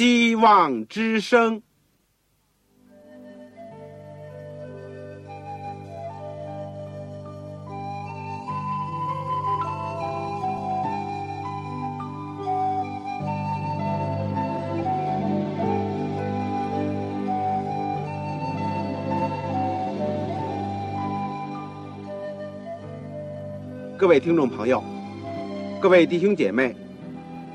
希望之声。各位听众朋友，各位弟兄姐妹，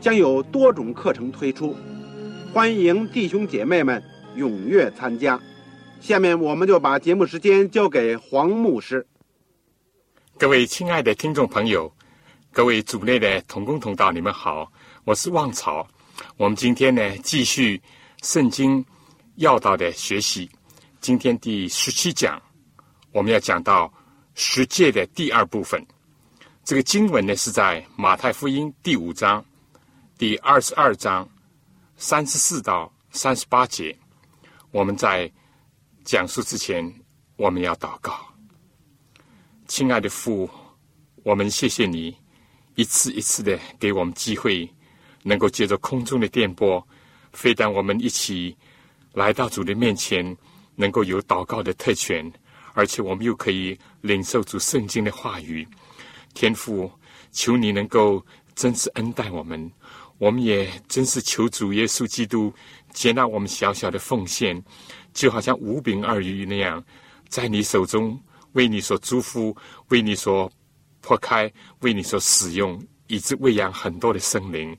将有多种课程推出，欢迎弟兄姐妹们踊跃参加。下面我们就把节目时间交给黄牧师。各位亲爱的听众朋友，各位组内的同工同道，你们好，我是旺草。我们今天呢继续圣经要道的学习，今天第十七讲，我们要讲到十诫的第二部分。这个经文呢是在马太福音第五章第二十二章三十四到三十八节。我们在讲述之前，我们要祷告。亲爱的父，我们谢谢你一次一次的给我们机会，能够借着空中的电波，飞到我们一起来到主的面前，能够有祷告的特权，而且我们又可以领受主圣经的话语。天父，求你能够真是恩待我们，我们也真是求主耶稣基督接纳我们小小的奉献，就好像五饼二鱼那样，在你手中为你所祝福，为你所破开，为你所使用，以致喂养很多的生灵。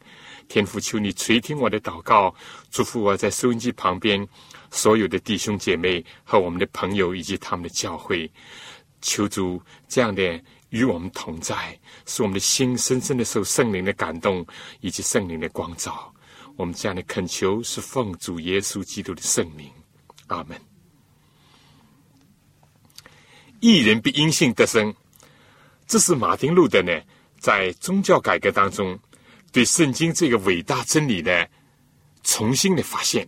天父，求你垂听我的祷告，祝福我在收音机旁边所有的弟兄姐妹和我们的朋友以及他们的教会，求主这样的。与我们同在，使我们的心深深的受圣灵的感动以及圣灵的光照。我们这样的恳求是奉主耶稣基督的圣名，阿门。一人必因信得生，这是马丁路德呢在宗教改革当中对圣经这个伟大真理的重新的发现。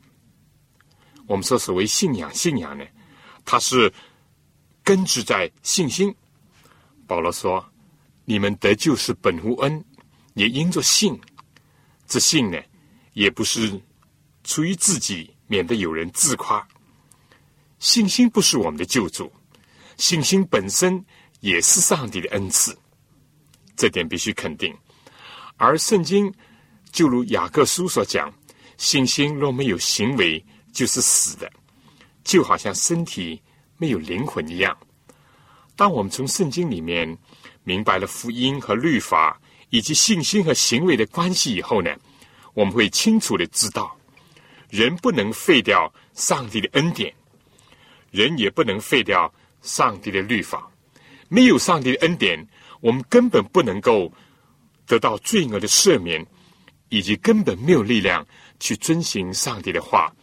我们说所谓信仰，信仰呢，它是根植在信心。保罗说：“你们得救是本乎恩，也因着信。这信呢，也不是出于自己，免得有人自夸。信心不是我们的救主，信心本身也是上帝的恩赐，这点必须肯定。而圣经就如雅各书所讲，信心若没有行为，就是死的，就好像身体没有灵魂一样。”当我们从圣经里面明白了福音和律法以及信心和行为的关系以后呢，我们会清楚的知道，人不能废掉上帝的恩典，人也不能废掉上帝的律法。没有上帝的恩典，我们根本不能够得到罪恶的赦免，以及根本没有力量去遵行上帝的话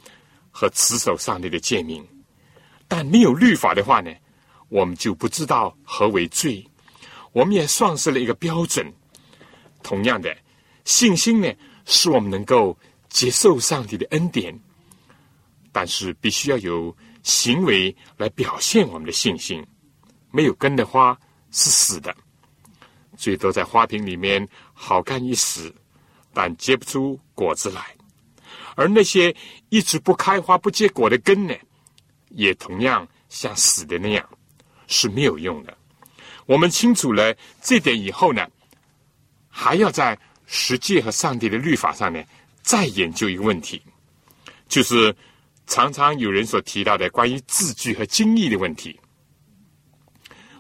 和持守上帝的诫命。但没有律法的话呢？我们就不知道何为罪，我们也丧失了一个标准。同样的，信心呢，是我们能够接受上帝的恩典，但是必须要有行为来表现我们的信心。没有根的花是死的，最多在花瓶里面好看一时，但结不出果子来。而那些一直不开花不结果的根呢，也同样像死的那样。是没有用的。我们清楚了这点以后呢，还要在实际和上帝的律法上面，再研究一个问题，就是常常有人所提到的关于字句和经义的问题。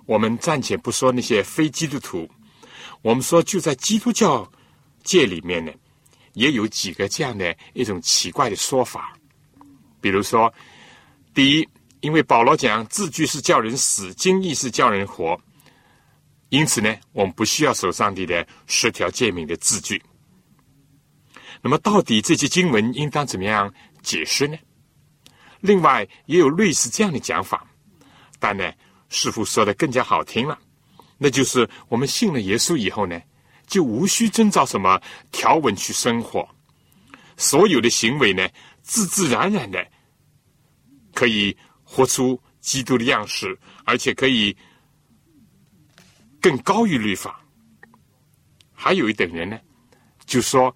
我们暂且不说那些非基督徒，我们说就在基督教界里面呢，也有几个这样的一种奇怪的说法，比如说，第一。因为保罗讲字句是叫人死，经义是叫人活，因此呢，我们不需要守上帝的十条诫命的字句。那么，到底这些经文应当怎么样解释呢？另外，也有类似这样的讲法，但呢，师傅说的更加好听了，那就是我们信了耶稣以后呢，就无需遵照什么条文去生活，所有的行为呢，自自然然的可以活出基督的样式，而且可以更高于律法。还有一等人呢，就说。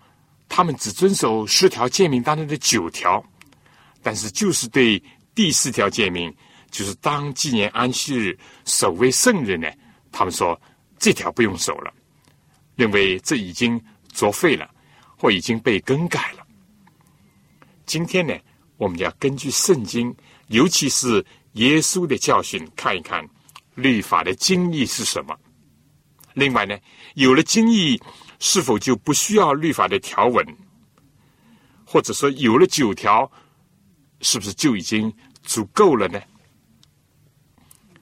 他们只遵守十条诫命当中的九条，但是就是对第四条诫命，就是当纪念安息日、守为圣日呢，他们说这条不用守了，认为这已经作废了，或已经被更改了。今天呢，我们要根据圣经，尤其是耶稣的教训，看一看律法的经义是什么。另外呢，有了经义。是否就不需要律法的条文，或者说有了九条，是不是就已经足够了呢？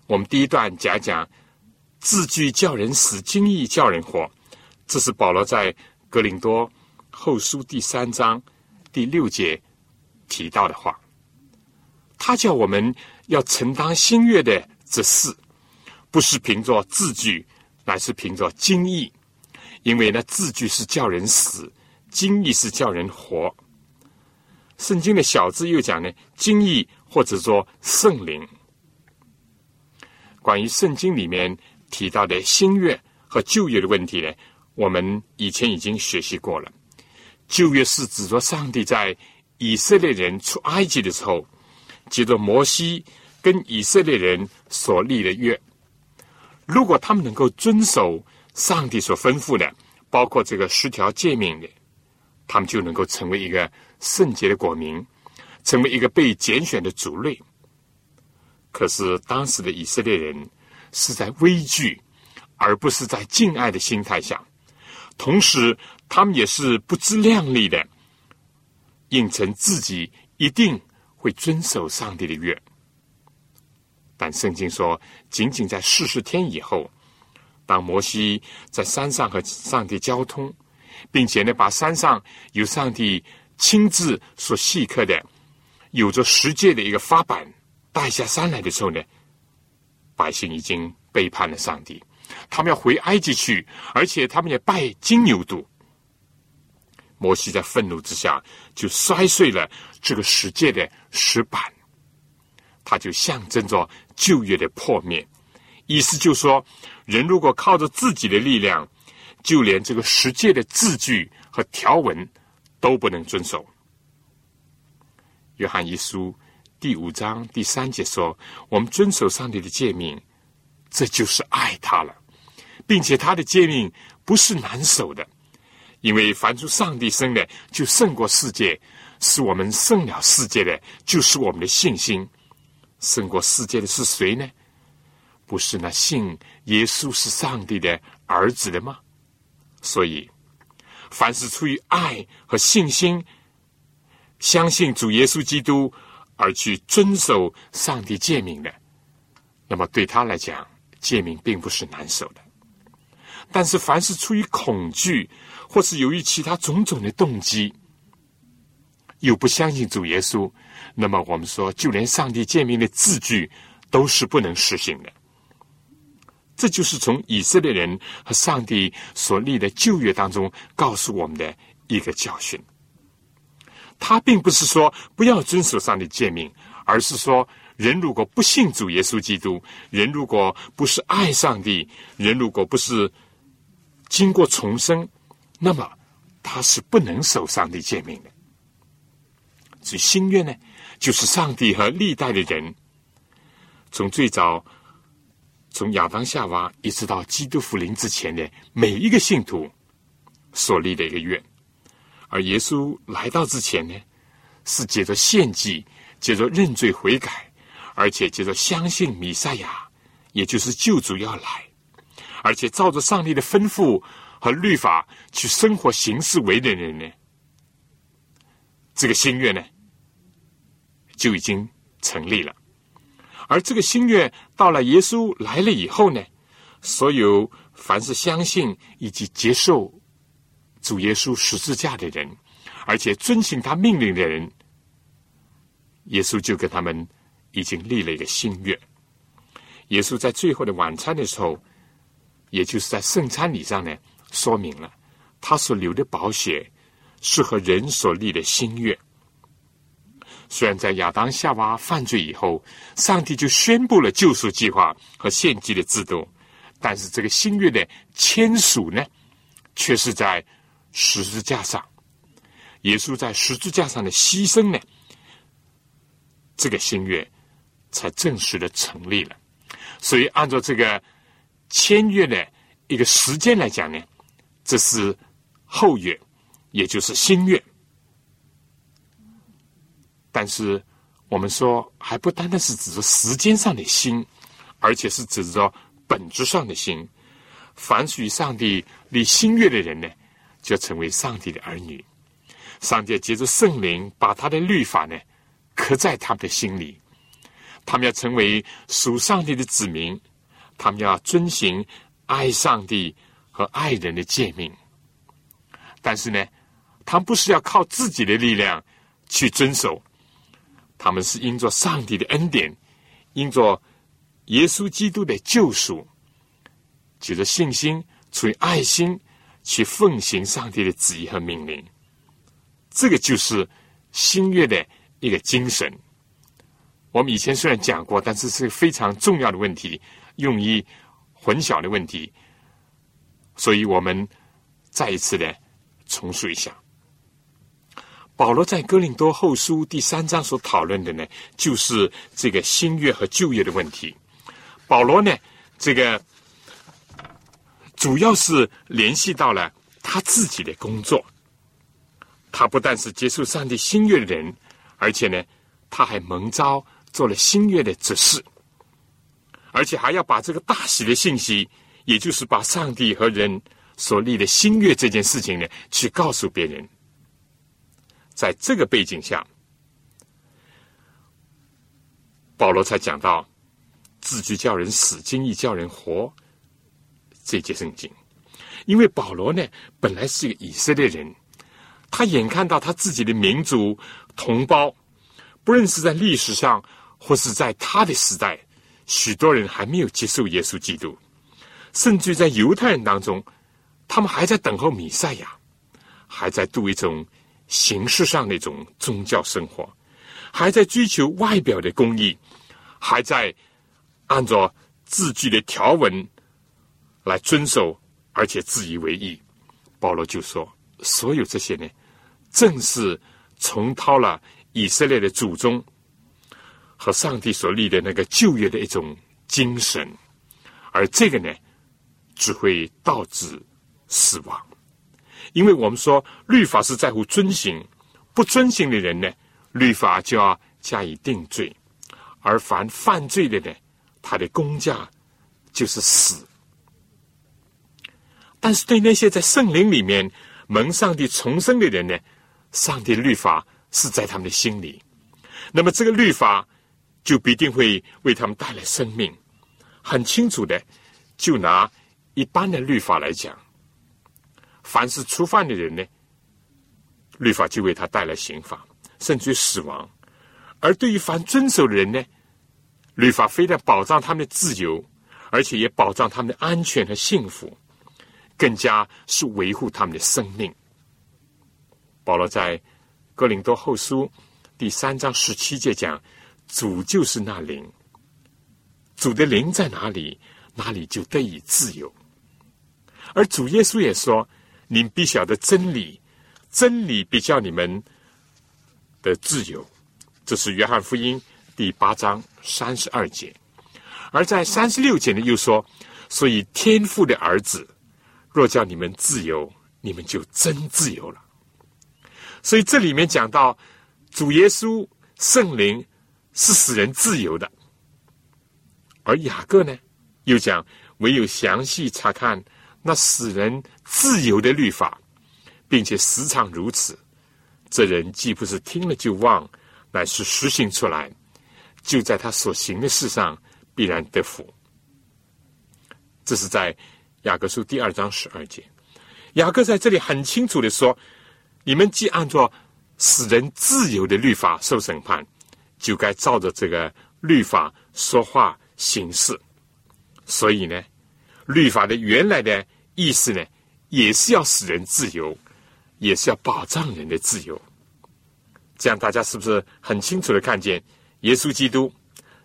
我们第一段讲讲字句叫人死，经义叫人活，这是保罗在格林多后书第三章第六节提到的话。他叫我们要承担新约的这事，不是凭着字句，乃是凭着经义。因为呢，字句是叫人死，经义是叫人活。圣经的小字又讲呢，经义或者说圣灵。关于圣经里面提到的新约和旧约的问题呢，我们以前已经学习过了。旧约是指着上帝在以色列人出埃及的时候，接着摩西跟以色列人所立的约。如果他们能够遵守。上帝所吩咐的，包括这个十条诫命的，他们就能够成为一个圣洁的国民，成为一个被拣选的族类。可是当时的以色列人是在畏惧，而不是在敬爱的心态下，同时他们也是不自量力的，应承自己一定会遵守上帝的约。但圣经说，仅仅在四十天以后。当摩西在山上和上帝交通，并且呢，把山上由上帝亲自所细刻的、有着十诫的一个法板带下山来的时候呢，百姓已经背叛了上帝，他们要回埃及去，而且他们也拜金牛犊。摩西在愤怒之下就摔碎了这个世界的石板，它就象征着旧约的破灭。意思就是说，人如果靠着自己的力量，就连这个世界的字句和条文都不能遵守。约翰一书第五章第三节说：“我们遵守上帝的诫命，这就是爱他了，并且他的诫命不是难守的，因为凡出上帝生的，就胜过世界；使我们胜了世界的，就是我们的信心。胜过世界的是谁呢？”不是那信耶稣是上帝的儿子的吗？所以，凡是出于爱和信心，相信主耶稣基督而去遵守上帝诫命的，那么对他来讲，诫命并不是难守的。但是，凡是出于恐惧，或是由于其他种种的动机，又不相信主耶稣，那么我们说，就连上帝诫命的字句都是不能实行的。这就是从以色列人和上帝所立的旧约当中告诉我们的一个教训。他并不是说不要遵守上帝诫命，而是说人如果不信主耶稣基督，人如果不是爱上帝，人如果不是经过重生，那么他是不能守上帝诫命的。所以新约呢，就是上帝和历代的人从最早。从亚当夏娃一直到基督复临之前的每一个信徒所立的一个愿，而耶稣来到之前呢，是借着献祭、借着认罪悔改，而且借着相信弥赛亚，也就是救主要来，而且照着上帝的吩咐和律法去生活行事为人人呢，这个心愿呢就已经成立了。而这个心愿到了耶稣来了以后呢，所有凡是相信以及接受主耶稣十字架的人，而且遵行他命令的人，耶稣就跟他们已经立了一个心愿。耶稣在最后的晚餐的时候，也就是在圣餐礼上呢，说明了他所流的宝血是和人所立的新约。虽然在亚当夏娃犯罪以后，上帝就宣布了救赎计划和献祭的制度，但是这个新约的签署呢，却是在十字架上。耶稣在十字架上的牺牲呢，这个新约才正式的成立了。所以，按照这个签约的一个时间来讲呢，这是后约，也就是新约。但是，我们说还不单单是指着时间上的心，而且是指着本质上的心。凡属于上帝立新约的人呢，就成为上帝的儿女。上帝借着圣灵，把他的律法呢刻在他们的心里。他们要成为属上帝的子民，他们要遵行爱上帝和爱人的诫命。但是呢，他们不是要靠自己的力量去遵守。他们是因着上帝的恩典，因着耶稣基督的救赎，举着信心，出于爱心去奉行上帝的旨意和命令。这个就是新约的一个精神。我们以前虽然讲过，但是是非常重要的问题，用于混淆的问题，所以我们再一次的重述一下。保罗在哥林多后书第三章所讨论的呢，就是这个新约和旧约的问题。保罗呢，这个主要是联系到了他自己的工作。他不但是接受上帝新约的人，而且呢，他还蒙召做了新约的执事，而且还要把这个大喜的信息，也就是把上帝和人所立的新约这件事情呢，去告诉别人。在这个背景下，保罗才讲到“字句叫人死，经意叫人活”这节圣经。因为保罗呢，本来是一个以色列人，他眼看到他自己的民族同胞，不论是在历史上或是在他的时代，许多人还没有接受耶稣基督，甚至在犹太人当中，他们还在等候弥赛亚，还在度一种。形式上那种宗教生活，还在追求外表的公义，还在按照字句的条文来遵守，而且自以为意。保罗就说：“所有这些呢，正是重蹈了以色列的祖宗和上帝所立的那个旧约的一种精神，而这个呢，只会导致死亡。”因为我们说律法是在乎遵行，不遵行的人呢，律法就要加以定罪；而凡犯罪的呢，他的公价就是死。但是对那些在圣灵里面蒙上帝重生的人呢，上帝的律法是在他们的心里，那么这个律法就必定会为他们带来生命。很清楚的，就拿一般的律法来讲。凡是触犯的人呢，律法就为他带来刑罚，甚至于死亡；而对于凡遵守的人呢，律法非但保障他们的自由，而且也保障他们的安全和幸福，更加是维护他们的生命。保罗在哥林多后书第三章十七节讲：“主就是那灵，主的灵在哪里，哪里就得以自由。”而主耶稣也说。您必晓得真理，真理必叫你们的自由。这是约翰福音第八章三十二节。而在三十六节呢，又说：所以天父的儿子若叫你们自由，你们就真自由了。所以这里面讲到主耶稣圣灵是使人自由的，而雅各呢，又讲唯有详细查看。那使人自由的律法，并且时常如此，这人既不是听了就忘，乃是实行出来，就在他所行的事上必然得福。这是在雅各书第二章十二节。雅各在这里很清楚的说，你们既按照使人自由的律法受审判，就该照着这个律法说话行事。所以呢，律法的原来的意思呢，也是要使人自由，也是要保障人的自由。这样大家是不是很清楚的看见，耶稣基督、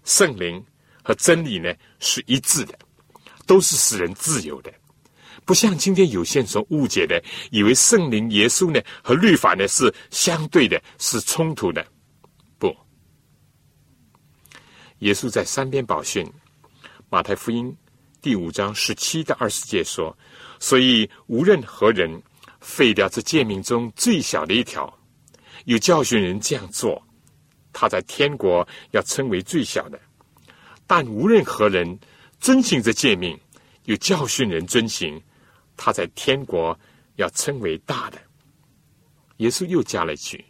圣灵和真理呢是一致的，都是使人自由的。不像今天有些人所误解的，以为圣灵、耶稣呢和律法呢是相对的，是冲突的。不，耶稣在三边宝训，马太福音第五章十七到二十节说：“所以无论何人废掉这诫命中最小的一条，有教训人这样做，他在天国要称为最小的；但无论何人遵行这诫命，有教训人遵行。”他在天国要称为大的。耶稣又加了一句：“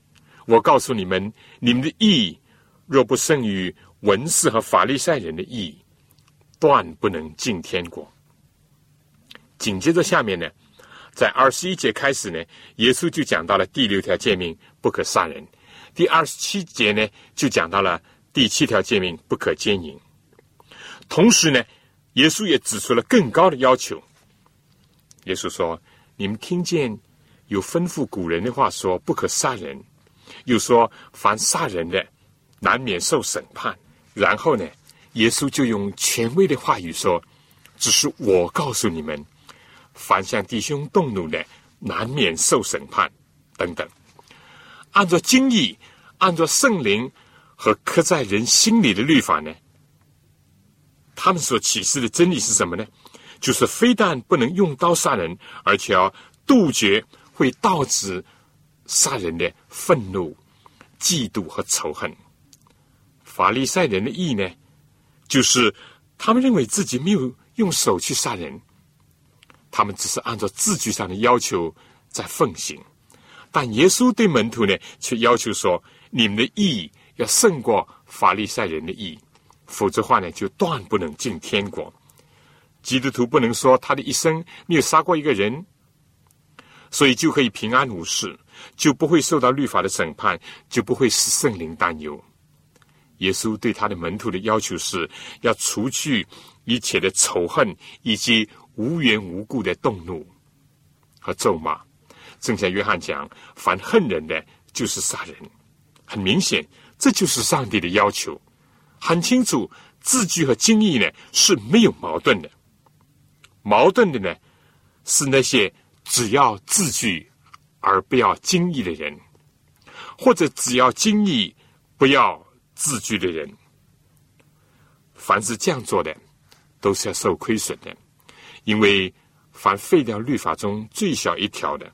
我告诉你们，你们的义若不胜于文士和法利赛人的义，断不能进天国。”紧接着下面呢，在二十一节开始呢，耶稣就讲到了第六条诫命不可杀人；第二十七节呢，就讲到了第七条诫命不可奸淫。同时呢，耶稣也指出了更高的要求。耶稣说：“你们听见有吩咐古人的话，说不可杀人，又说凡杀人的，难免受审判。然后呢，耶稣就用权威的话语说：‘只是我告诉你们，凡向弟兄动怒的，难免受审判。’等等。按照经义，按照圣灵和刻在人心里的律法呢，他们所启示的真理是什么呢？”就是非但不能用刀杀人，而且要杜绝会导致杀人的愤怒、嫉妒和仇恨。法利赛人的意呢，就是他们认为自己没有用手去杀人，他们只是按照字句上的要求在奉行。但耶稣对门徒呢，却要求说：你们的意要胜过法利赛人的意，否则话呢，就断不能进天国。基督徒不能说他的一生没有杀过一个人，所以就可以平安无事，就不会受到律法的审判，就不会使圣灵担忧。耶稣对他的门徒的要求是要除去一切的仇恨以及无缘无故的动怒和咒骂。正像约翰讲：“凡恨人的，就是杀人。”很明显，这就是上帝的要求，很清楚，字句和经义呢是没有矛盾的。矛盾的呢，是那些只要字句而不要经义的人，或者只要经义不要字句的人。凡是这样做的，都是要受亏损的，因为凡废掉律法中最小一条的，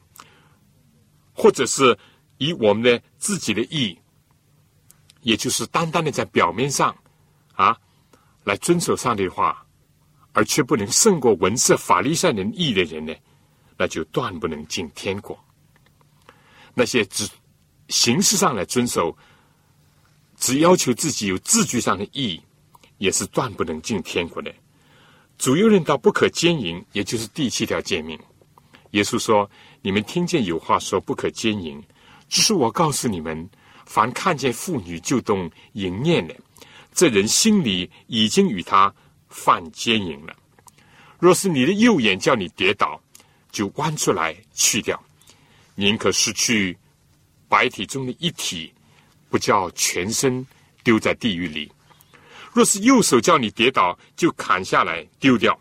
或者是以我们的自己的意，也就是单单的在表面上啊来遵守上帝的话。而却不能胜过文字法律上人义的人呢，那就断不能进天国。那些只形式上来遵守，只要求自己有字句上的意义，也是断不能进天国的。主有人道不可奸淫，也就是第七条诫命。耶稣说：“你们听见有话说不可奸淫，只是我告诉你们，凡看见妇女就动淫念的，这人心里已经与他。”犯奸淫了。若是你的右眼叫你跌倒，就弯出来去掉，宁可失去白体中的一体，不叫全身丢在地狱里。若是右手叫你跌倒，就砍下来丢掉，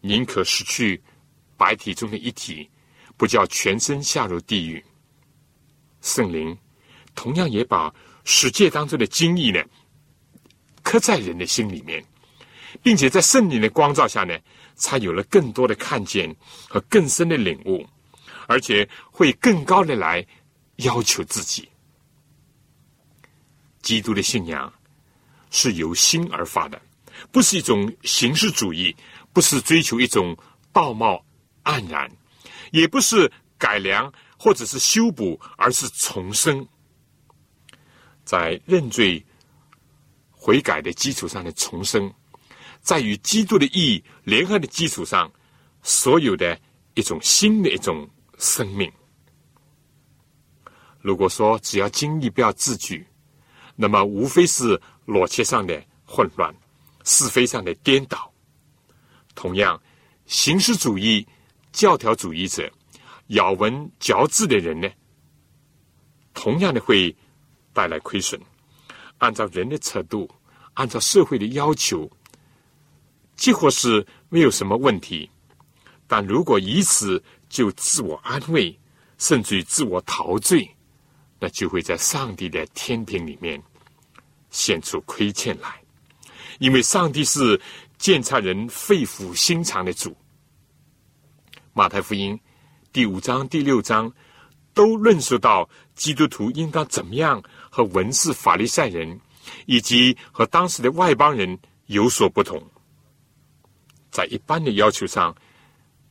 宁可失去白体中的一体，不叫全身下入地狱。圣灵同样也把世界当中的经义呢，刻在人的心里面。并且在圣灵的光照下呢，才有了更多的看见和更深的领悟，而且会更高的来要求自己。基督的信仰是由心而发的，不是一种形式主义，不是追求一种道貌岸然，也不是改良或者是修补，而是重生，在认罪悔改的基础上的重生。在与基督的意义联合的基础上，所有的一种新的一种生命。如果说只要经历不要字句，那么无非是逻辑上的混乱、是非上的颠倒。同样，形式主义、教条主义者、咬文嚼字的人呢，同样的会带来亏损。按照人的尺度，按照社会的要求，几乎是没有什么问题。但如果以此就自我安慰，甚至于自我陶醉，那就会在上帝的天平里面显出亏欠来。因为上帝是鉴察人肺腑心肠的主。马太福音第五章、第六章都论述到基督徒应当怎么样和文士、法利赛人以及和当时的外邦人有所不同。在一般的要求上。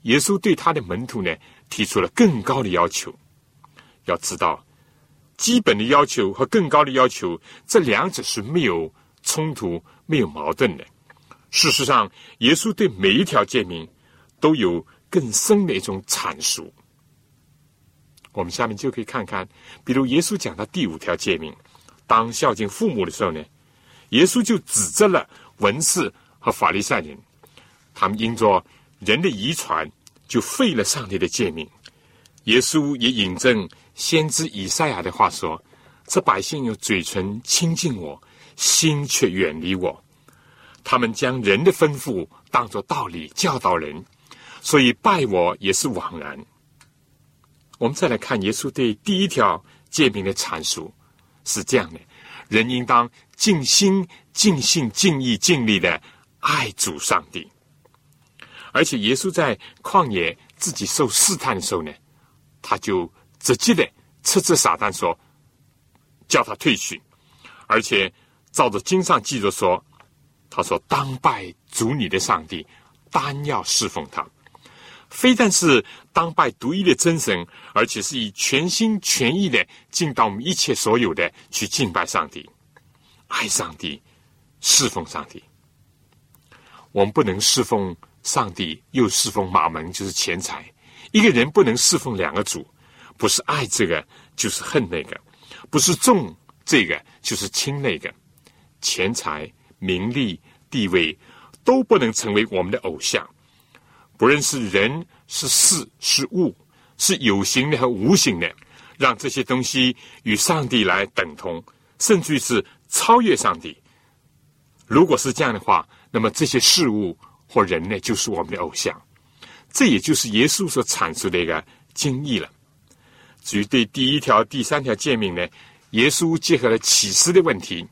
耶稣对他的门徒呢提出了更高的要求。要知道，基本的要求和更高的要求，这两者是没有冲突、没有矛盾的。事实上，耶稣对每一条诫命都有更深的一种阐述。我们下面就可以看看，比如耶稣讲到第五条诫命，当孝敬父母的时候呢，耶稣就指责了文士和法利赛人，他们因着。人的遗传就废了上帝的诫命。耶稣也引证先知以赛亚的话说：“这百姓用嘴唇亲近我，心却远离我。他们将人的吩咐当作道理教导人，所以拜我也是枉然。”我们再来看耶稣对第一条诫命的阐述是这样的：人应当尽心、尽性、尽意、尽力的爱主上帝。而且耶稣在旷野自己受试探的时候呢，他就直接的斥责撒旦说：“叫他退去。”而且照着经上记着说：“他说当拜主你的上帝，单要侍奉他。非但是当拜独一的真神，而且是以全心全意的尽到我们一切所有的去敬拜上帝、爱上帝、侍奉上帝。我们不能侍奉。”上帝又侍奉马门，就是钱财。一个人不能侍奉两个主，不是爱这个就是恨那个，不是重这个就是轻那个。钱财、名利、地位都不能成为我们的偶像。不论是人、是事、是物，是有形的和无形的，让这些东西与上帝来等同，甚至于是超越上帝。如果是这样的话，那么这些事物。或人呢，就是我们的偶像，这也就是耶稣所阐述的一个经义了。至于对第一条、第三条诫命呢，耶稣结合了启示的问题，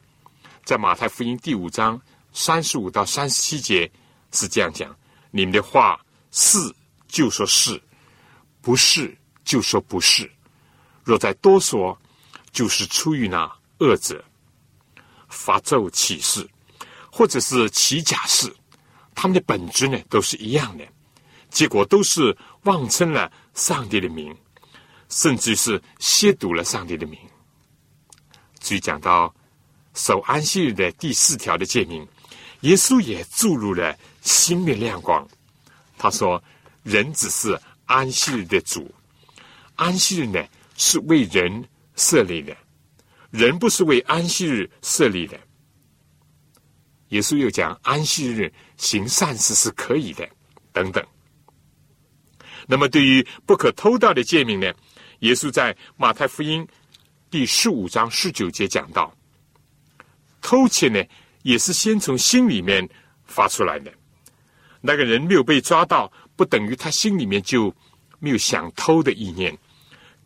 在马太福音第五章三十五到三十七节是这样讲：你们的话是就说是，不是就说不是。若再多说，就是出于那恶者发咒启示，或者是起假誓。他们的本质呢都是一样的，结果都是妄称了上帝的名，甚至是亵渎了上帝的名。至于讲到守安息日的第四条的诫命，耶稣也注入了新的亮光。他说：“人只是安息日的主，安息日呢是为人设立的，人不是为安息日设立的。”耶稣又讲安息日行善事是可以的，等等。那么对于不可偷盗的诫命呢？耶稣在马太福音第十五章十九节讲到，偷窃呢也是先从心里面发出来的。那个人没有被抓到，不等于他心里面就没有想偷的意念，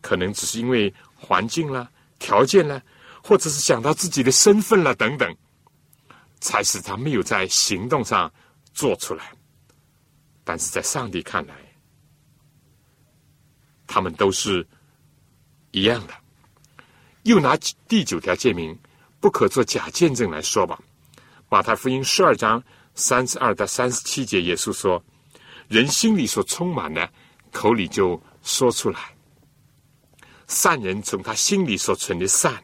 可能只是因为环境啦、条件啦，或者是想到自己的身份了等等。才使他没有在行动上做出来，但是在上帝看来，他们都是一样的。又拿第九条诫命不可做假见证来说吧，《马太福音》十二章三十二到三十七节，耶稣说：“人心里所充满的，口里就说出来。善人从他心里所存的善，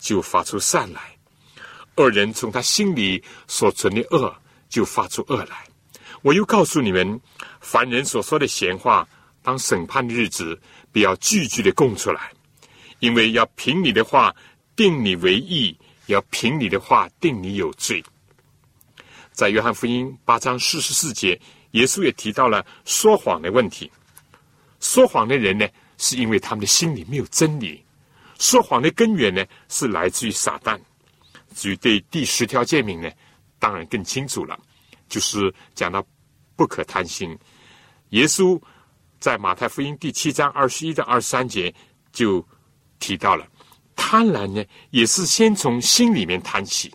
就发出善来。”恶人从他心里所存的恶，就发出恶来。我又告诉你们，凡人所说的闲话，当审判的日子，不要句句的供出来，因为要凭你的话定你为义，要凭你的话定你有罪。在约翰福音八章四十四节，耶稣也提到了说谎的问题。说谎的人呢，是因为他们的心里没有真理。说谎的根源呢，是来自于撒旦。至于对第十条诫命呢，当然更清楚了，就是讲到不可贪心。耶稣在马太福音第七章二十一到二十三节就提到了，贪婪呢，也是先从心里面贪起。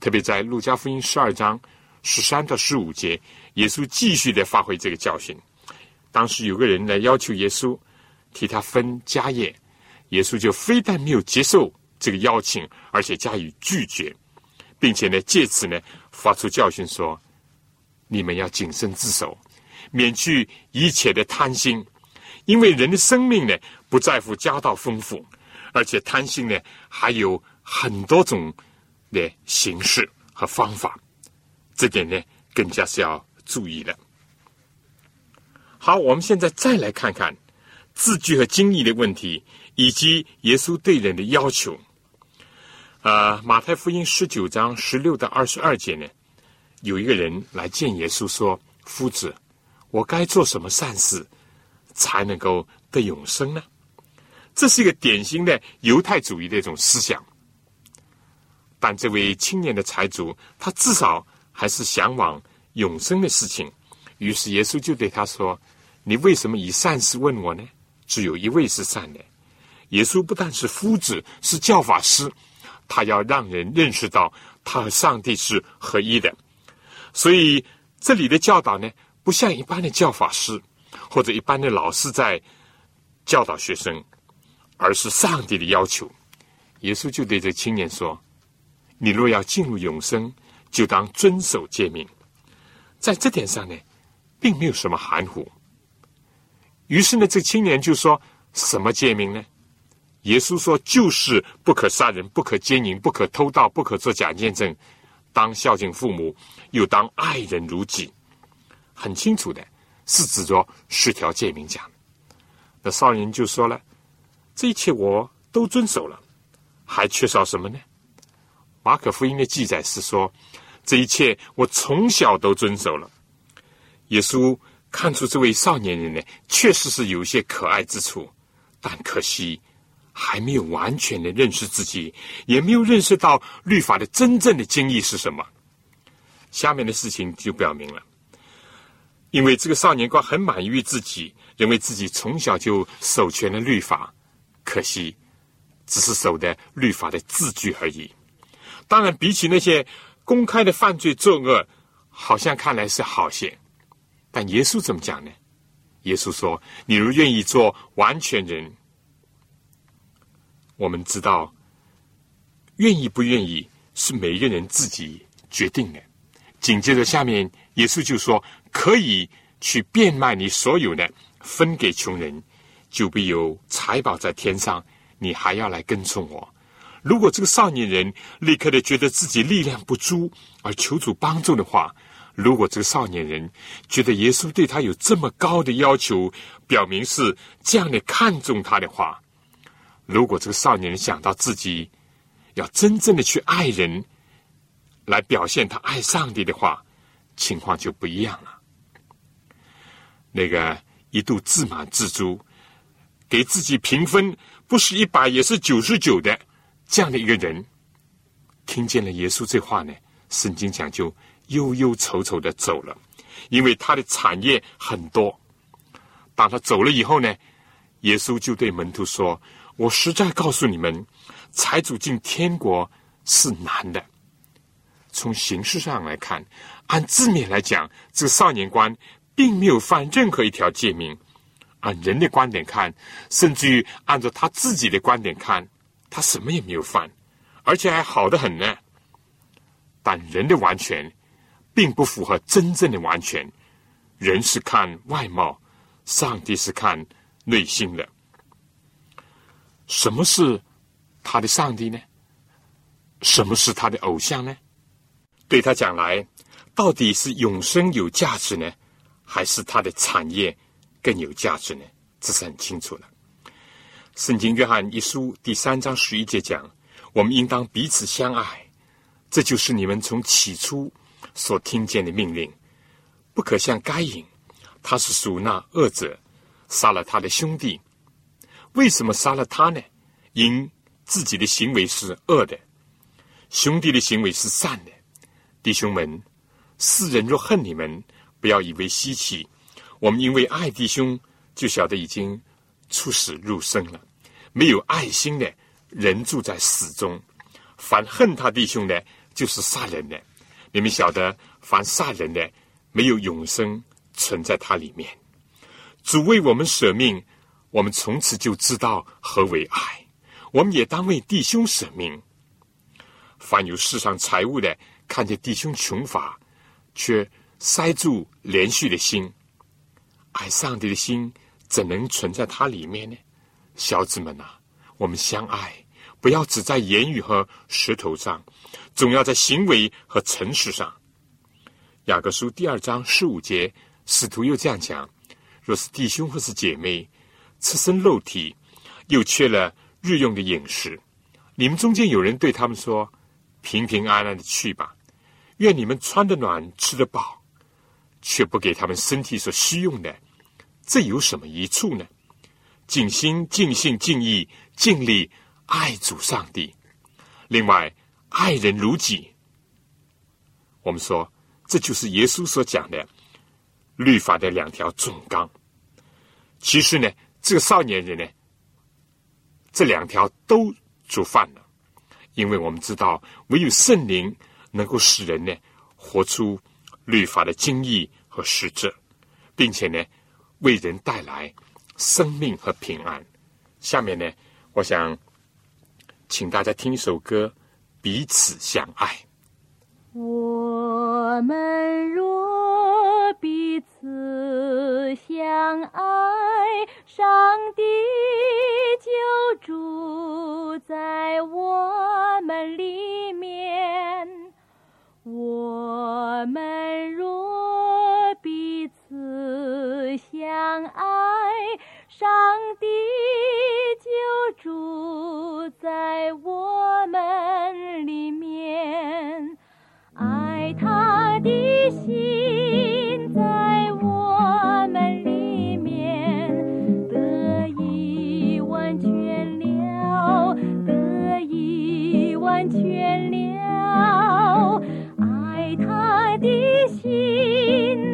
特别在路加福音十二章十三到十五节，耶稣继续的发挥这个教训。当时有个人来要求耶稣替他分家业，耶稣就非但没有接受这个邀请，而且加以拒绝，并且呢借此呢发出教训说：你们要谨慎自守，免去一切的贪心，因为人的生命呢不在乎家道丰富，而且贪心呢还有很多种的形式和方法，这点呢更加是要注意的。好，我们现在再来看看字句和经历的问题，以及耶稣对人的要求。呃，马太福音十九章十六到二十二节呢，有一个人来见耶稣说：“夫子，我该做什么善事才能够得永生呢？”这是一个典型的犹太主义的一种思想。但这位青年的财主，他至少还是向往永生的事情。于是耶稣就对他说。你为什么以善事问我呢？只有一位是善的。耶稣不但是夫子，是教法师，他要让人认识到他和上帝是合一的。所以这里的教导呢，不像一般的教法师或者一般的老师在教导学生，而是上帝的要求。耶稣就对这青年说：“你若要进入永生，就当遵守诫命。”在这点上呢，并没有什么含糊。于是呢，这青年就说：“什么诫命呢？”耶稣说：“就是不可杀人，不可奸淫，不可偷盗，不可做假见证，当孝敬父母，又当爱人如己。”很清楚的，是指着十条诫命讲。那少年就说了：“这一切我都遵守了，还缺少什么呢？”马可福音的记载是说：“这一切我从小都遵守了。”耶稣。看出这位少年人呢，确实是有一些可爱之处，但可惜还没有完全的认识自己，也没有认识到律法的真正的经义是什么。下面的事情就表明了，因为这个少年官很满意自己，认为自己从小就守全了律法，可惜只是守的律法的字句而已。当然，比起那些公开的犯罪作恶，好像看来是好些。但耶稣怎么讲呢？耶稣说：“你如愿意做完全人，我们知道，愿意不愿意是每一个人自己决定的。”紧接着下面，耶稣就说：“可以去变卖你所有的，分给穷人，就必有财宝在天上。你还要来跟从我。”如果这个少年人立刻的觉得自己力量不足而求主帮助的话，如果这个少年人觉得耶稣对他有这么高的要求，表明是这样的看重他的话，如果这个少年人想到自己要真正的去爱人，来表现他爱上帝的话，情况就不一样了。那个一度自满自足，给自己评分不是一百也是九十九的这样的一个人，听见了耶稣这话呢，圣经讲究。忧忧愁愁的走了，因为他的产业很多。当他走了以后呢，耶稣就对门徒说：“我实在告诉你们，财主进天国是难的。从形式上来看，按字面来讲，这少年官并没有犯任何一条诫命。按人的观点看，甚至于按照他自己的观点看，他什么也没有犯，而且还好的很呢。但人的完全。”并不符合真正的完全。人是看外貌，上帝是看内心的。什么是他的上帝呢？什么是他的偶像呢？对他讲来，到底是永生有价值呢，还是他的产业更有价值呢？这是很清楚的。圣经约翰一书第三章十一节讲：“我们应当彼此相爱，这就是你们从起初所听见的命令。不可像该隐，他是属那恶者，杀了他的兄弟。为什么杀了他呢？因自己的行为是恶的，兄弟的行为是善的。弟兄们，世人若恨你们，不要以为稀奇。我们因为爱弟兄，就晓得已经。”出死入生了，没有爱心的人住在死中。凡恨他弟兄的，就是杀人的。你们晓得，凡杀人的，没有永生存在他里面。主为我们舍命，我们从此就知道何为爱。我们也当为弟兄舍命。凡有世上财物的，看见弟兄穷乏，却塞住连续的心，爱上帝的心。怎能存在它里面呢？小子们呐，我们相爱，不要只在言语和石头上，总要在行为和诚实上。雅各书第二章十五节，使徒又这样讲：若是弟兄或是姐妹，赤身肉体，又缺了日用的饮食，你们中间有人对他们说：“平平安安的去吧，愿你们穿得暖，吃得饱，却不给他们身体所需用的。”这有什么益处呢？尽心、尽性、尽意、尽力爱主上帝，另外爱人如己。我们说，这就是耶稣所讲的律法的两条总纲。其实呢，这个少年人呢，这两条都做犯了，因为我们知道，唯有圣灵能够使人呢活出律法的精义和实质，并且呢。为人带来生命和平安。下面呢，我想请大家听一首歌，《彼此相爱》。我们若彼此相爱，上帝就住在我们里面。我们若彼此。相爱，上帝就住在我们里面，爱他的心在我们里面得以完全了，得以完全了，的心。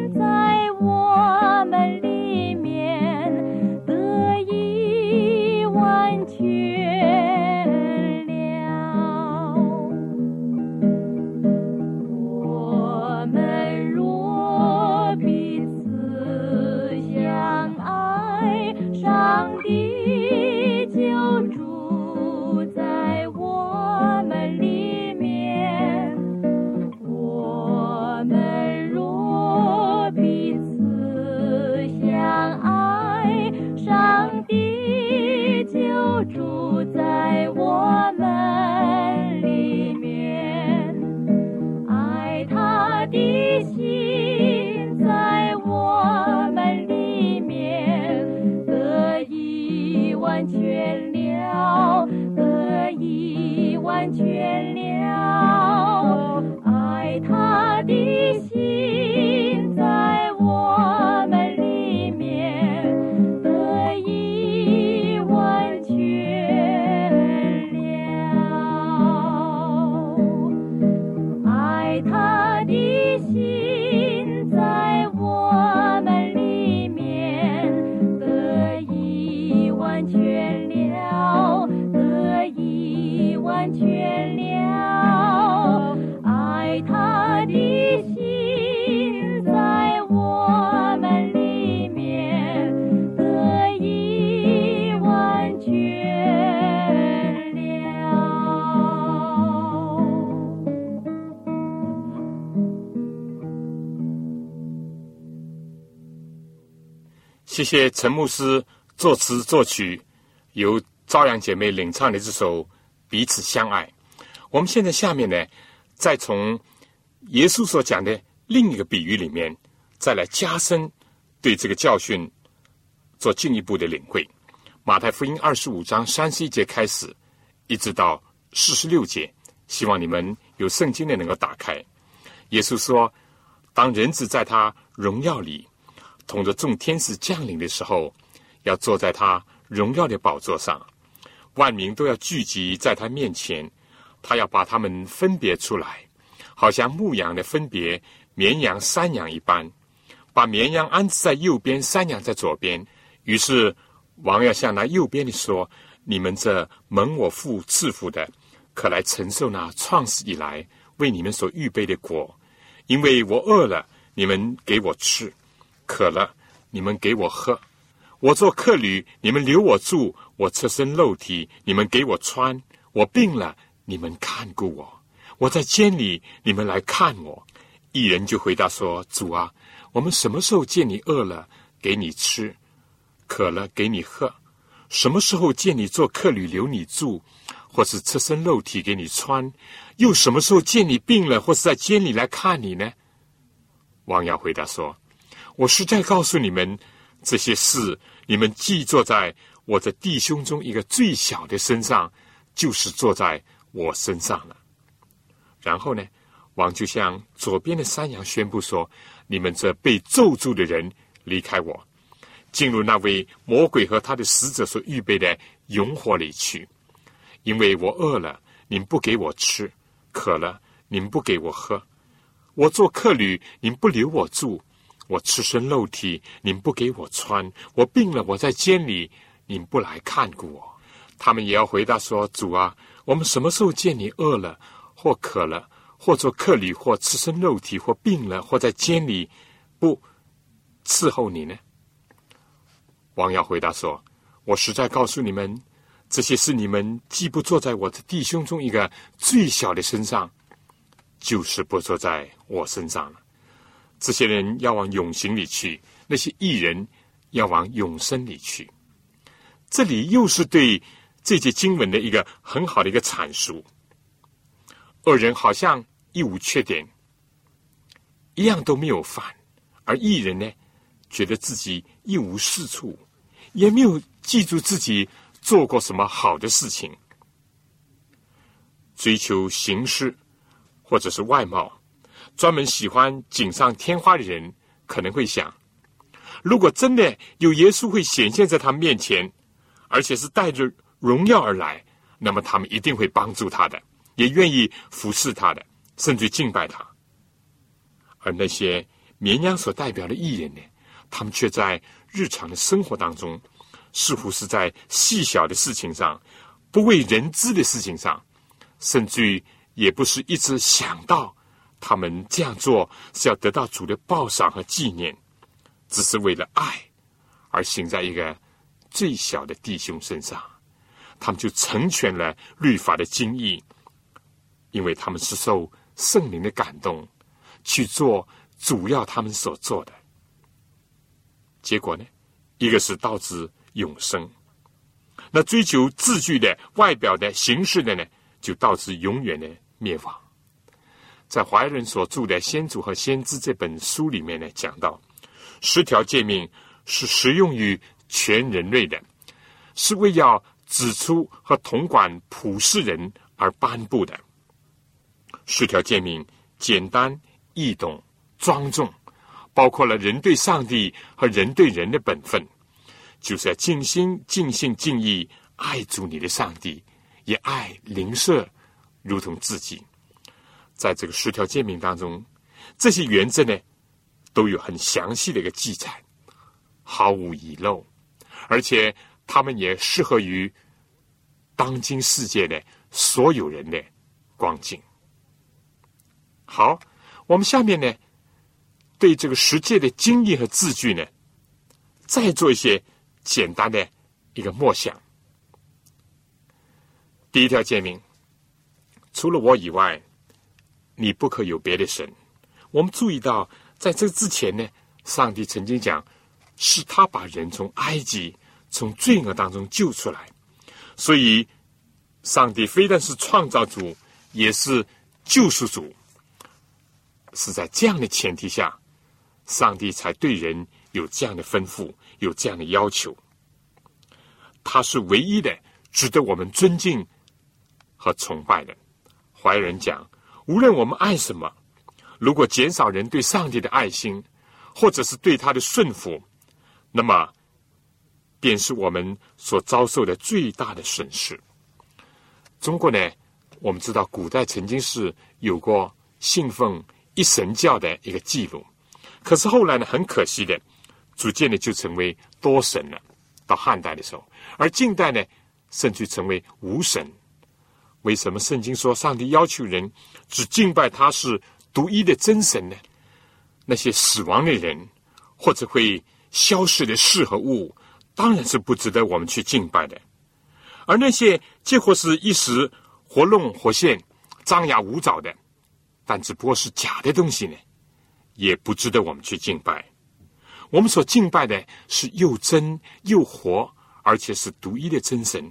谢陈牧师作词作曲，由朝阳姐妹领唱的这首《彼此相爱》。我们现在下面呢，再从耶稣所讲的另一个比喻里面，再来加深对这个教训做进一步的领会。马太福音二十五章三十一节开始，一直到四十六节，希望你们有圣经的能够打开。耶稣说：“当人子在他荣耀里，同着众天使降临的时候，要坐在他荣耀的宝座上，万民都要聚集在他面前，他要把他们分别出来，好像牧羊的分别绵羊、山羊一般，把绵羊安置在右边，山羊在左边。于是王要向那右边的说：‘你们这蒙我父赐福的，可来承受那创始以来为你们所预备的果。’”因为我饿了，你们给我吃；渴了，你们给我喝；我做客旅，你们留我住；我赤身露体，你们给我穿；我病了，你们看顾我；我在监里，你们来看我。一人就回答说：“主啊，我们什么时候见你饿了，给你吃；渴了，给你喝？什么时候见你做客旅，留你住？”或是赤身肉体给你穿，又什么时候见你病了，或是在监里来看你呢？王瑶回答说：“我实在告诉你们，这些事你们既坐在我的弟兄中一个最小的身上，就是坐在我身上了。”然后呢，王就向左边的山羊宣布说：“你们这被咒住的人，离开我，进入那位魔鬼和他的使者所预备的永火里去。”因为我饿了，您不给我吃；渴了，您不给我喝；我做客旅，您不留我住；我赤身肉体，您不给我穿；我病了，我在监里，您不来看顾我。他们也要回答说：“主啊，我们什么时候见你饿了，或渴了，或做客旅，或赤身肉体，或病了，或在监里，不伺候你呢？”王耀回答说：“我实在告诉你们。”这些是你们既不坐在我的弟兄中一个最小的身上，就是不坐在我身上了。这些人要往永刑里去，那些艺人要往永生里去。这里又是对这节经文的一个很好的一个阐述。二人好像一无缺点，一样都没有犯，而艺人呢，觉得自己一无是处，也没有记住自己。做过什么好的事情？追求形式或者是外貌，专门喜欢锦上添花的人可能会想：如果真的有耶稣会显现在他面前，而且是带着荣耀而来，那么他们一定会帮助他的，也愿意服侍他的，甚至敬拜他。而那些绵羊所代表的艺人呢？他们却在日常的生活当中。似乎是在细小的事情上，不为人知的事情上，甚至于也不是一直想到他们这样做是要得到主的报赏和纪念，只是为了爱而行在一个最小的弟兄身上，他们就成全了律法的精义，因为他们是受圣灵的感动去做主要他们所做的，结果呢，一个是导致。永生，那追求字句的外表的形式的呢，就导致永远的灭亡。在怀仁所著的《先祖和先知》这本书里面呢，讲到十条诫命是适用于全人类的，是为要指出和统管普世人而颁布的。十条诫命简单易懂、庄重，包括了人对上帝和人对人的本分。就是要尽心、尽性、尽意爱主你的上帝，也爱邻舍，如同自己。在这个十条诫命当中，这些原则呢，都有很详细的一个记载，毫无遗漏，而且他们也适合于当今世界的所有人的光景。好，我们下面呢，对这个十诫的经义和字句呢，再做一些。简单的一个默想。第一条诫命：除了我以外，你不可有别的神。我们注意到，在这之前呢，上帝曾经讲，是他把人从埃及、从罪恶当中救出来。所以，上帝非但是创造主，也是救赎主。是在这样的前提下，上帝才对人有这样的吩咐。有这样的要求，他是唯一的，值得我们尊敬和崇拜的。怀仁讲，无论我们爱什么，如果减少人对上帝的爱心，或者是对他的顺服，那么便是我们所遭受的最大的损失。中国呢，我们知道古代曾经是有过信奉一神教的一个记录，可是后来呢，很可惜的，逐渐的就成为多神了。到汉代的时候，而近代呢，甚至成为无神。为什么圣经说上帝要求人只敬拜他是独一的真神呢？那些死亡的人或者会消失的事和物，当然是不值得我们去敬拜的。而那些几乎是一时活弄活现、张牙舞爪的，但只不过是假的东西呢，也不值得我们去敬拜。我们所敬拜的是又真又活，而且是独一的真神。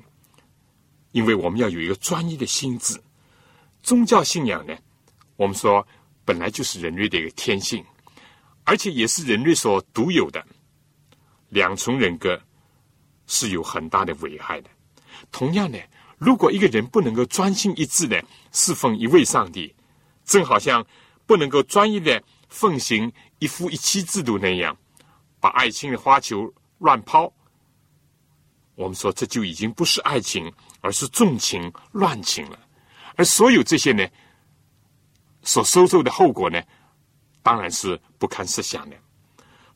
因为我们要有一个专一的心智，宗教信仰呢，我们说本来就是人类的一个天性，而且也是人类所独有的。两重人格是有很大的危害的。同样呢，如果一个人不能够专心一致的侍奉一位上帝，正好像不能够专一的奉行一夫一妻制度那样，把爱情的花球乱抛，我们说这就已经不是爱情。而是重情乱情了，而所有这些呢，所收受的后果呢，当然是不堪设想的。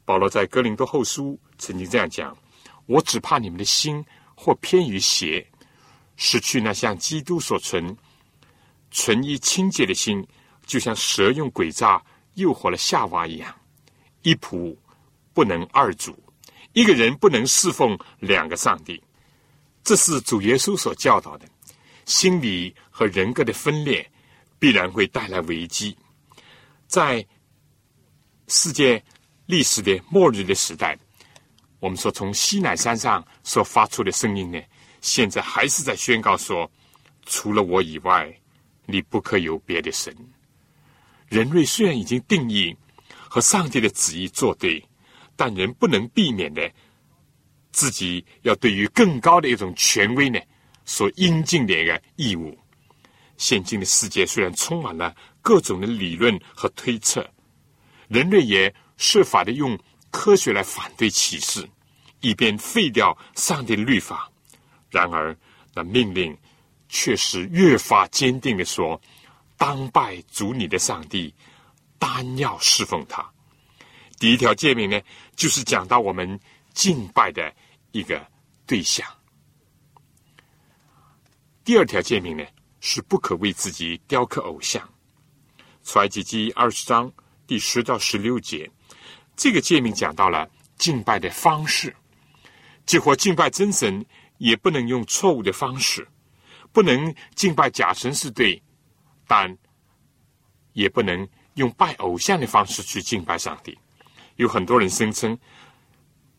保罗在哥林多后书曾经这样讲：“我只怕你们的心或偏于邪，失去那像基督所存存一清洁的心，就像蛇用诡诈诱惑了夏娃一样。一仆不能二主，一个人不能侍奉两个上帝。”这是主耶稣所教导的，心理和人格的分裂必然会带来危机。在世界历史的末日的时代，我们说从西南山上所发出的声音呢，现在还是在宣告说：除了我以外，你不可有别的神。人类虽然已经定义和上帝的旨意作对，但人不能避免的。自己要对于更高的一种权威呢，所应尽的一个义务。现今的世界虽然充满了各种的理论和推测，人类也设法的用科学来反对歧视，以便废掉上帝的律法。然而，那命令却是越发坚定的说：“当拜主你的上帝，单要侍奉他。”第一条诫命呢，就是讲到我们敬拜的。一个对象。第二条诫命呢，是不可为自己雕刻偶像。出埃及记二十章第十到十六节，这个诫命讲到了敬拜的方式。即或敬拜真神，也不能用错误的方式，不能敬拜假神是对，但也不能用拜偶像的方式去敬拜上帝。有很多人声称。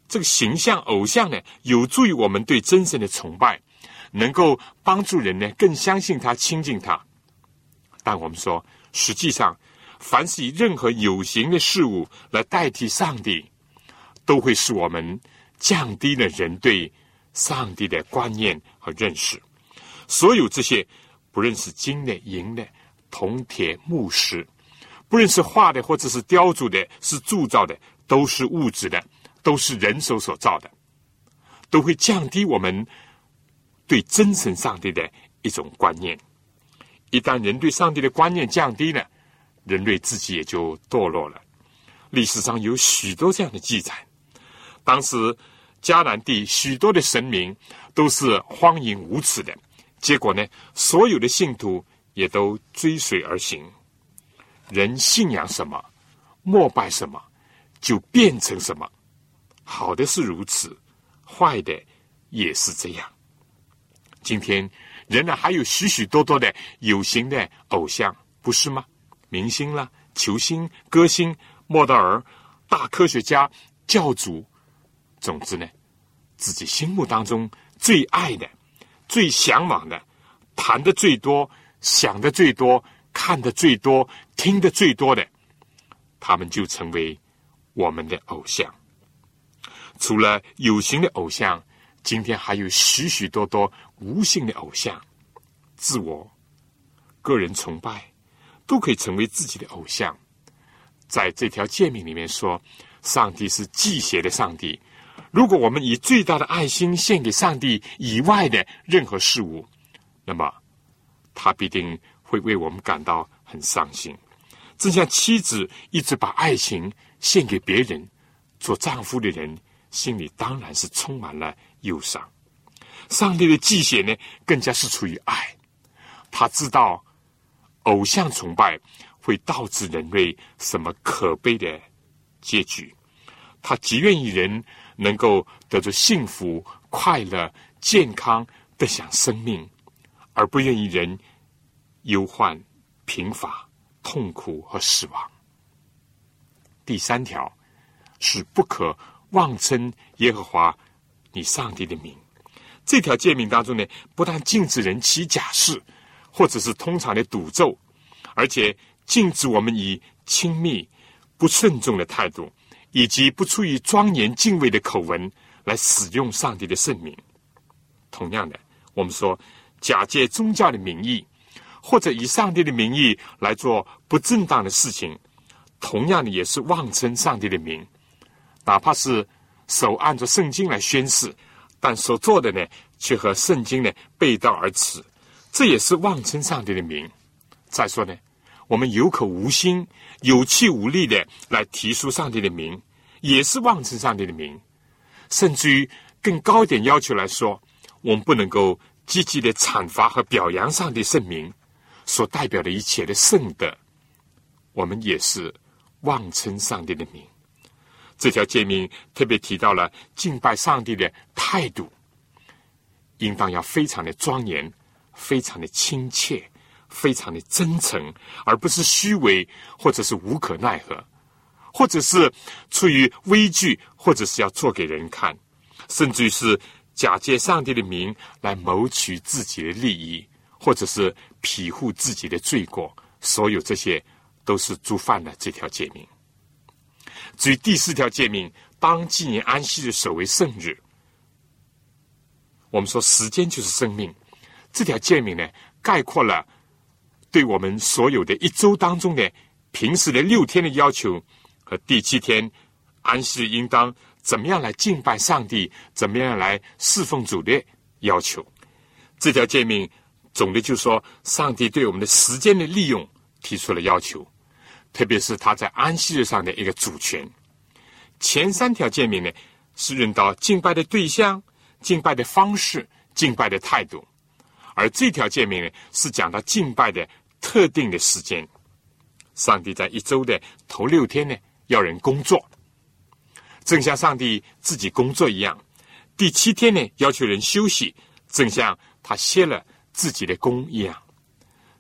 这个形象偶像呢，有助于我们对真神的崇拜，能够帮助人呢更相信他、亲近他。但我们说，实际上，凡是以任何有形的事物来代替上帝，都会使我们降低了人对上帝的观念和认识。所有这些，不论是金的、银的、铜铁木石，不论是画的或者是雕琢的、是铸造的，都是物质的。都是人手所造的，都会降低我们对真神上帝的一种观念。一旦人对上帝的观念降低了，人类自己也就堕落了。历史上有许多这样的记载。当时迦南地许多的神明都是荒淫无耻的，结果呢，所有的信徒也都追随而行。人信仰什么，膜拜什么，就变成什么。好的是如此，坏的也是这样。今天仍然还有许许多多的有形的偶像，不是吗？明星啦、球星、歌星、莫德尔、大科学家、教主，总之呢，自己心目当中最爱的、最向往的、谈的最多、想的最多、看的最多、听的最多的，他们就成为我们的偶像。除了有形的偶像，今天还有许许多多无形的偶像，自我、个人崇拜，都可以成为自己的偶像。在这条诫命里面说，上帝是祭邪的上帝。如果我们以最大的爱心献给上帝以外的任何事物，那么他必定会为我们感到很伤心。正像妻子一直把爱情献给别人，做丈夫的人心里当然是充满了忧伤。上帝的祭血呢，更加是出于爱。他知道偶像崇拜会导致人类什么可悲的结局，他极愿意人能够得着幸福、快乐、健康，得享生命，而不愿意人忧患、贫乏。痛苦和死亡。第三条是不可妄称耶和华你上帝的名。这条诫命当中呢，不但禁止人起假誓，或者是通常的赌咒，而且禁止我们以亲密、不慎重的态度，以及不出于庄严敬畏的口吻来使用上帝的圣名。同样的，我们说假借宗教的名义。或者以上帝的名义来做不正当的事情，同样的也是妄称上帝的名，哪怕是手按着圣经来宣誓，但所做的呢却和圣经呢背道而驰，这也是妄称上帝的名。再说呢，我们有口无心、有气无力的来提出上帝的名，也是妄称上帝的名。甚至于更高点要求来说，我们不能够积极的阐发和表扬上帝圣名。所代表的一切的圣德，我们也是妄称上帝的名。这条诫命特别提到了敬拜上帝的态度，应当要非常的庄严、非常的亲切、非常的真诚，而不是虚伪或者是无可奈何，或者是出于畏惧，或者是要做给人看，甚至于是假借上帝的名来谋取自己的利益。或者是庇护自己的罪过，所有这些都是触犯了这条诫命。至于第四条诫命，当纪念安息日守为圣日。我们说时间就是生命，这条诫命呢，概括了对我们所有的一周当中的平时的六天的要求和第七天安息日应当怎么样来敬拜上帝，怎么样来侍奉主的要求。这条诫命。总的就是说，上帝对我们的时间的利用提出了要求，特别是他在安息日上的一个主权。前三条诫命呢，是论到敬拜的对象、敬拜的方式、敬拜的态度；而这条诫命呢，是讲到敬拜的特定的时间。上帝在一周的头六天呢，要人工作，正像上帝自己工作一样；第七天呢，要求人休息，正像他歇了。自己的工一样，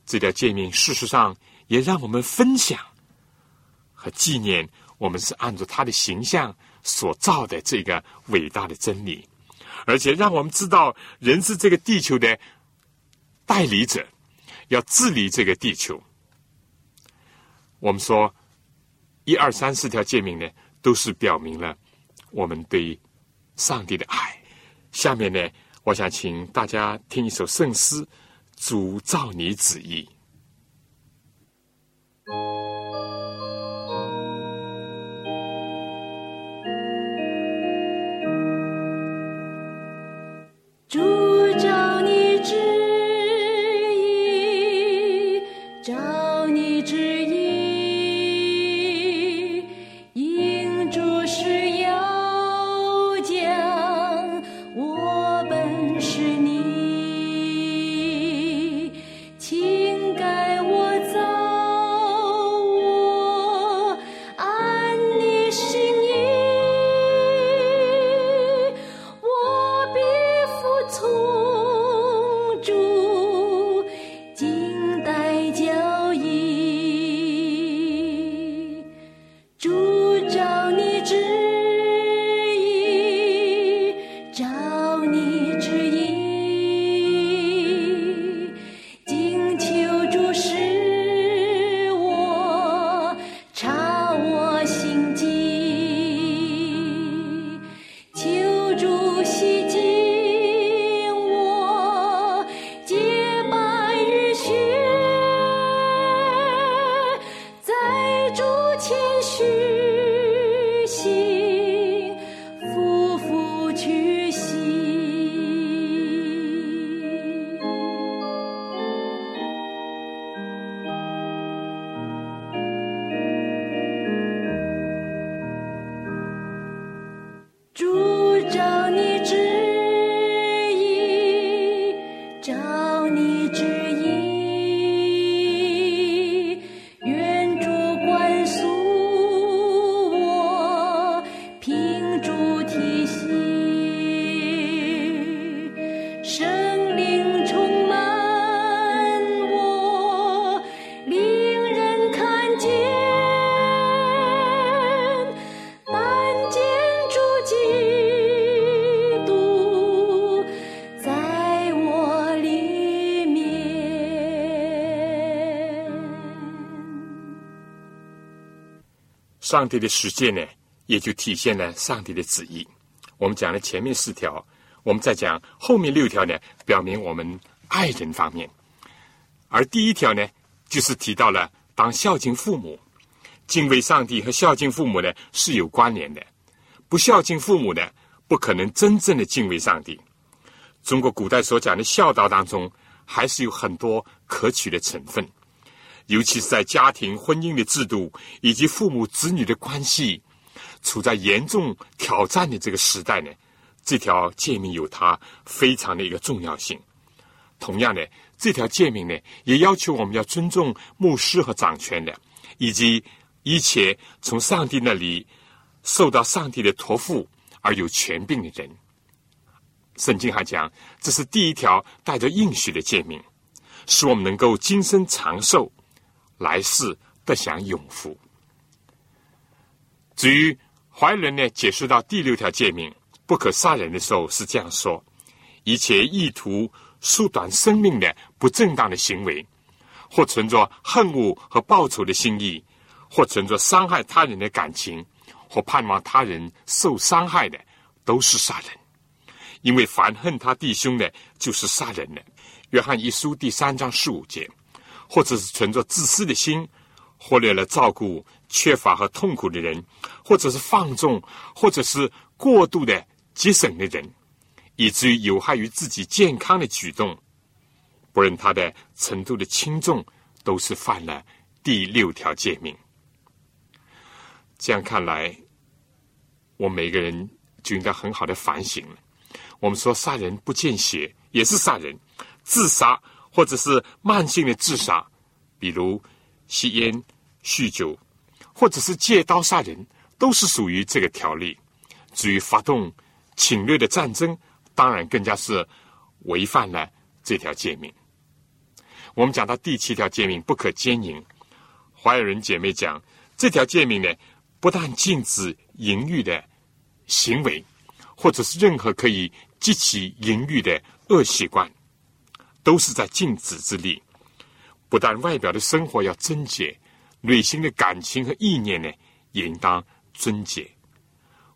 这条诫命事实上也让我们分享和纪念我们是按照他的形象所造的这个伟大的真理，而且让我们知道人是这个地球的代理者，要治理这个地球。我们说一二三四条诫命呢，都是表明了我们对上帝的爱。下面呢？我想请大家听一首圣诗，《主照你旨意》。上帝的实践呢，也就体现了上帝的旨意。我们讲了前面四条，我们再讲后面六条呢，表明我们爱人方面。而第一条呢，就是提到了当孝敬父母、敬畏上帝和孝敬父母呢是有关联的。不孝敬父母呢，不可能真正的敬畏上帝。中国古代所讲的孝道当中，还是有很多可取的成分，尤其是在家庭、婚姻的制度以及父母子女的关系处在严重挑战的这个时代呢，这条诫命有它非常的一个重要性。同样的，这条诫命呢，也要求我们要尊重牧师和掌权的，以及一切从上帝那里。受到上帝的托付而有权柄的人，圣经还讲，这是第一条带着应许的诫命，使我们能够今生长寿，来世得享永福。至于怀仁呢，解释到第六条诫命不可杀人的时候，是这样说：一切意图缩短生命的不正当的行为，或存着恨恶和报仇的心意，或存着伤害他人的感情。或盼望他人受伤害的，都是杀人。因为凡恨他弟兄的，就是杀人的。约翰一书第三章十五节，或者是存着自私的心，忽略了照顾缺乏和痛苦的人，或者是放纵，或者是过度的节省的人，以至于有害于自己健康的举动，不论他的程度的轻重，都是犯了第六条诫命。这样看来。我每个人就应该很好的反省了。我们说杀人不见血也是杀人，自杀或者是慢性的自杀，比如吸烟、酗酒，或者是借刀杀人，都是属于这个条例。至于发动侵略的战争，当然更加是违反了这条诫命。我们讲到第七条诫命不可奸淫，怀仁姐妹讲这条诫命呢。不但禁止淫欲的行为，或者是任何可以激起淫欲的恶习惯，都是在禁止之力。不但外表的生活要贞洁，内心的感情和意念呢，也应当贞洁。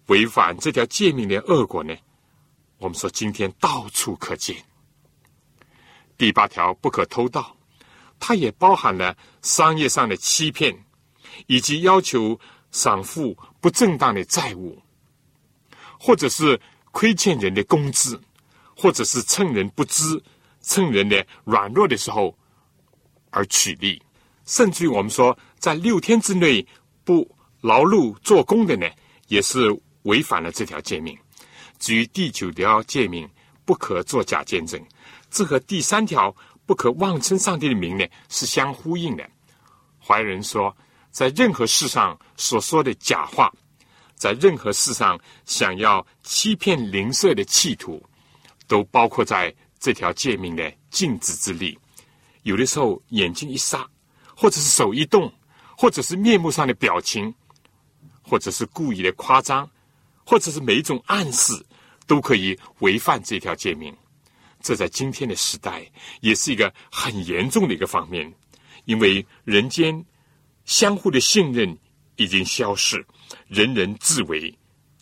违反这条诫命的恶果呢，我们说今天到处可见。第八条不可偷盗，它也包含了商业上的欺骗，以及要求。偿付不正当的债务，或者是亏欠人的工资，或者是趁人不知、趁人的软弱的时候而取利，甚至于我们说，在六天之内不劳碌做工的呢，也是违反了这条诫命。至于第九条诫命，不可作假见证，这和第三条不可妄称上帝的名呢是相呼应的。怀仁说。在任何事上所说的假话，在任何事上想要欺骗邻舍的企图，都包括在这条诫命的禁止之力。有的时候眼睛一眨，或者是手一动，或者是面目上的表情，或者是故意的夸张，或者是每一种暗示，都可以违反这条诫命。这在今天的时代也是一个很严重的一个方面，因为人间。相互的信任已经消失，人人自危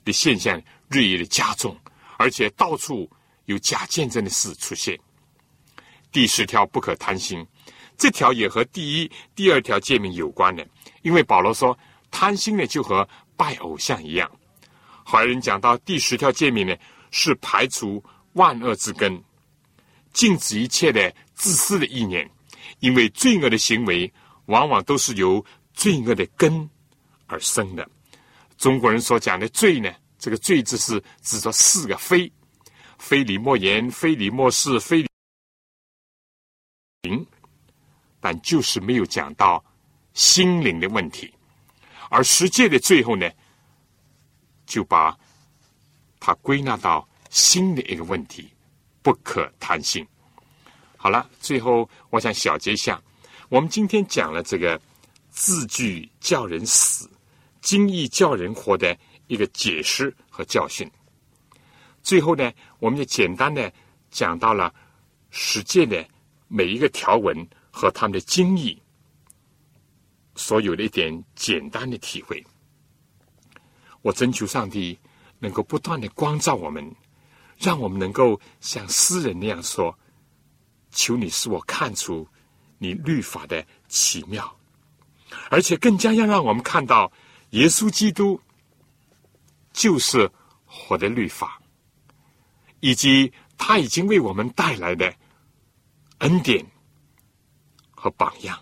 的现象日益的加重，而且到处有假见证的事出现。第十条不可贪心，这条也和第一、第二条诫命有关的，因为保罗说贪心呢就和拜偶像一样。好人讲到第十条诫命呢，是排除万恶之根，禁止一切的自私的意念，因为罪恶的行为往往都是由。罪恶的根而生的，中国人所讲的罪呢？这个“罪”字是指着四个“非”：非礼莫言、非礼莫视、非灵，但就是没有讲到心灵的问题。而十诫的最后呢，就把它归纳到心的一个问题：不可贪心。好了，最后我想小结一下，我们今天讲了这个。字句叫人死，经义叫人活的一个解释和教训。最后呢，我们就简单的讲到了实践的每一个条文和他们的经义所有的一点简单的体会。我征求上帝能够不断的光照我们，让我们能够像诗人那样说：“求你使我看出你律法的奇妙。”而且更加要让我们看到，耶稣基督就是活的律法，以及他已经为我们带来的恩典和榜样，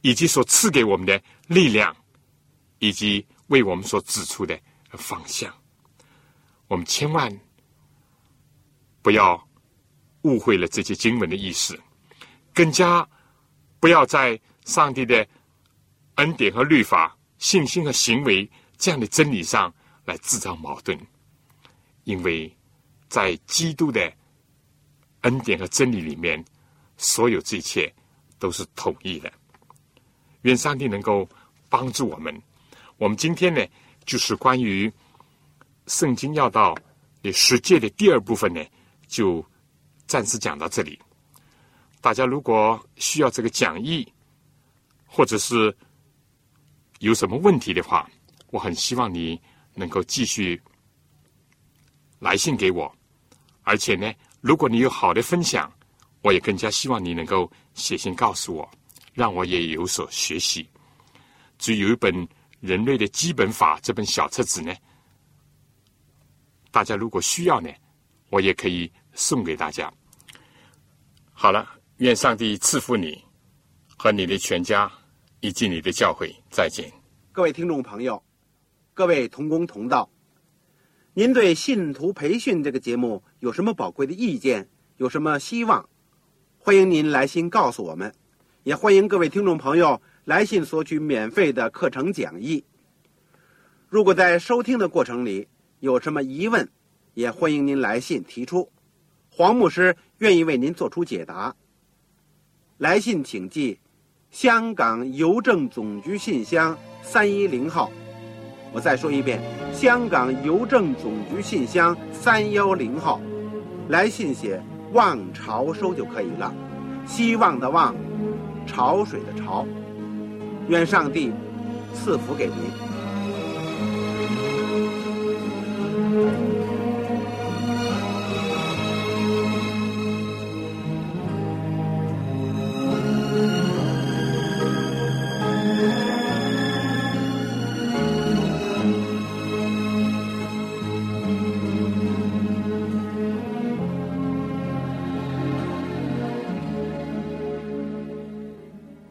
以及所赐给我们的力量，以及为我们所指出的方向。我们千万不要误会了这些经文的意思，更加不要在上帝的。恩典和律法、信心和行为这样的真理上来制造矛盾，因为在基督的恩典和真理里面，所有这一切都是统一的。愿上帝能够帮助我们。我们今天呢，就是关于圣经要道的十诫的第二部分呢，就暂时讲到这里。大家如果需要这个讲义，或者是有什么问题的话，我很希望你能够继续来信给我。而且呢，如果你有好的分享，我也更加希望你能够写信告诉我，让我也有所学习。至于有一本《人类的基本法》这本小册子呢，大家如果需要呢，我也可以送给大家。好了，愿上帝赐福你和你的全家。以及你的教诲，再见，各位听众朋友，各位同工同道，您对信徒培训这个节目有什么宝贵的意见？有什么希望？欢迎您来信告诉我们，也欢迎各位听众朋友来信索取免费的课程讲义。如果在收听的过程里有什么疑问，也欢迎您来信提出，黄牧师愿意为您做出解答。来信请寄。香港邮政总局信箱三一零号，我再说一遍，香港邮政总局信箱三幺零号，来信写“望潮收”就可以了。希望的望，潮水的潮。愿上帝赐福给您。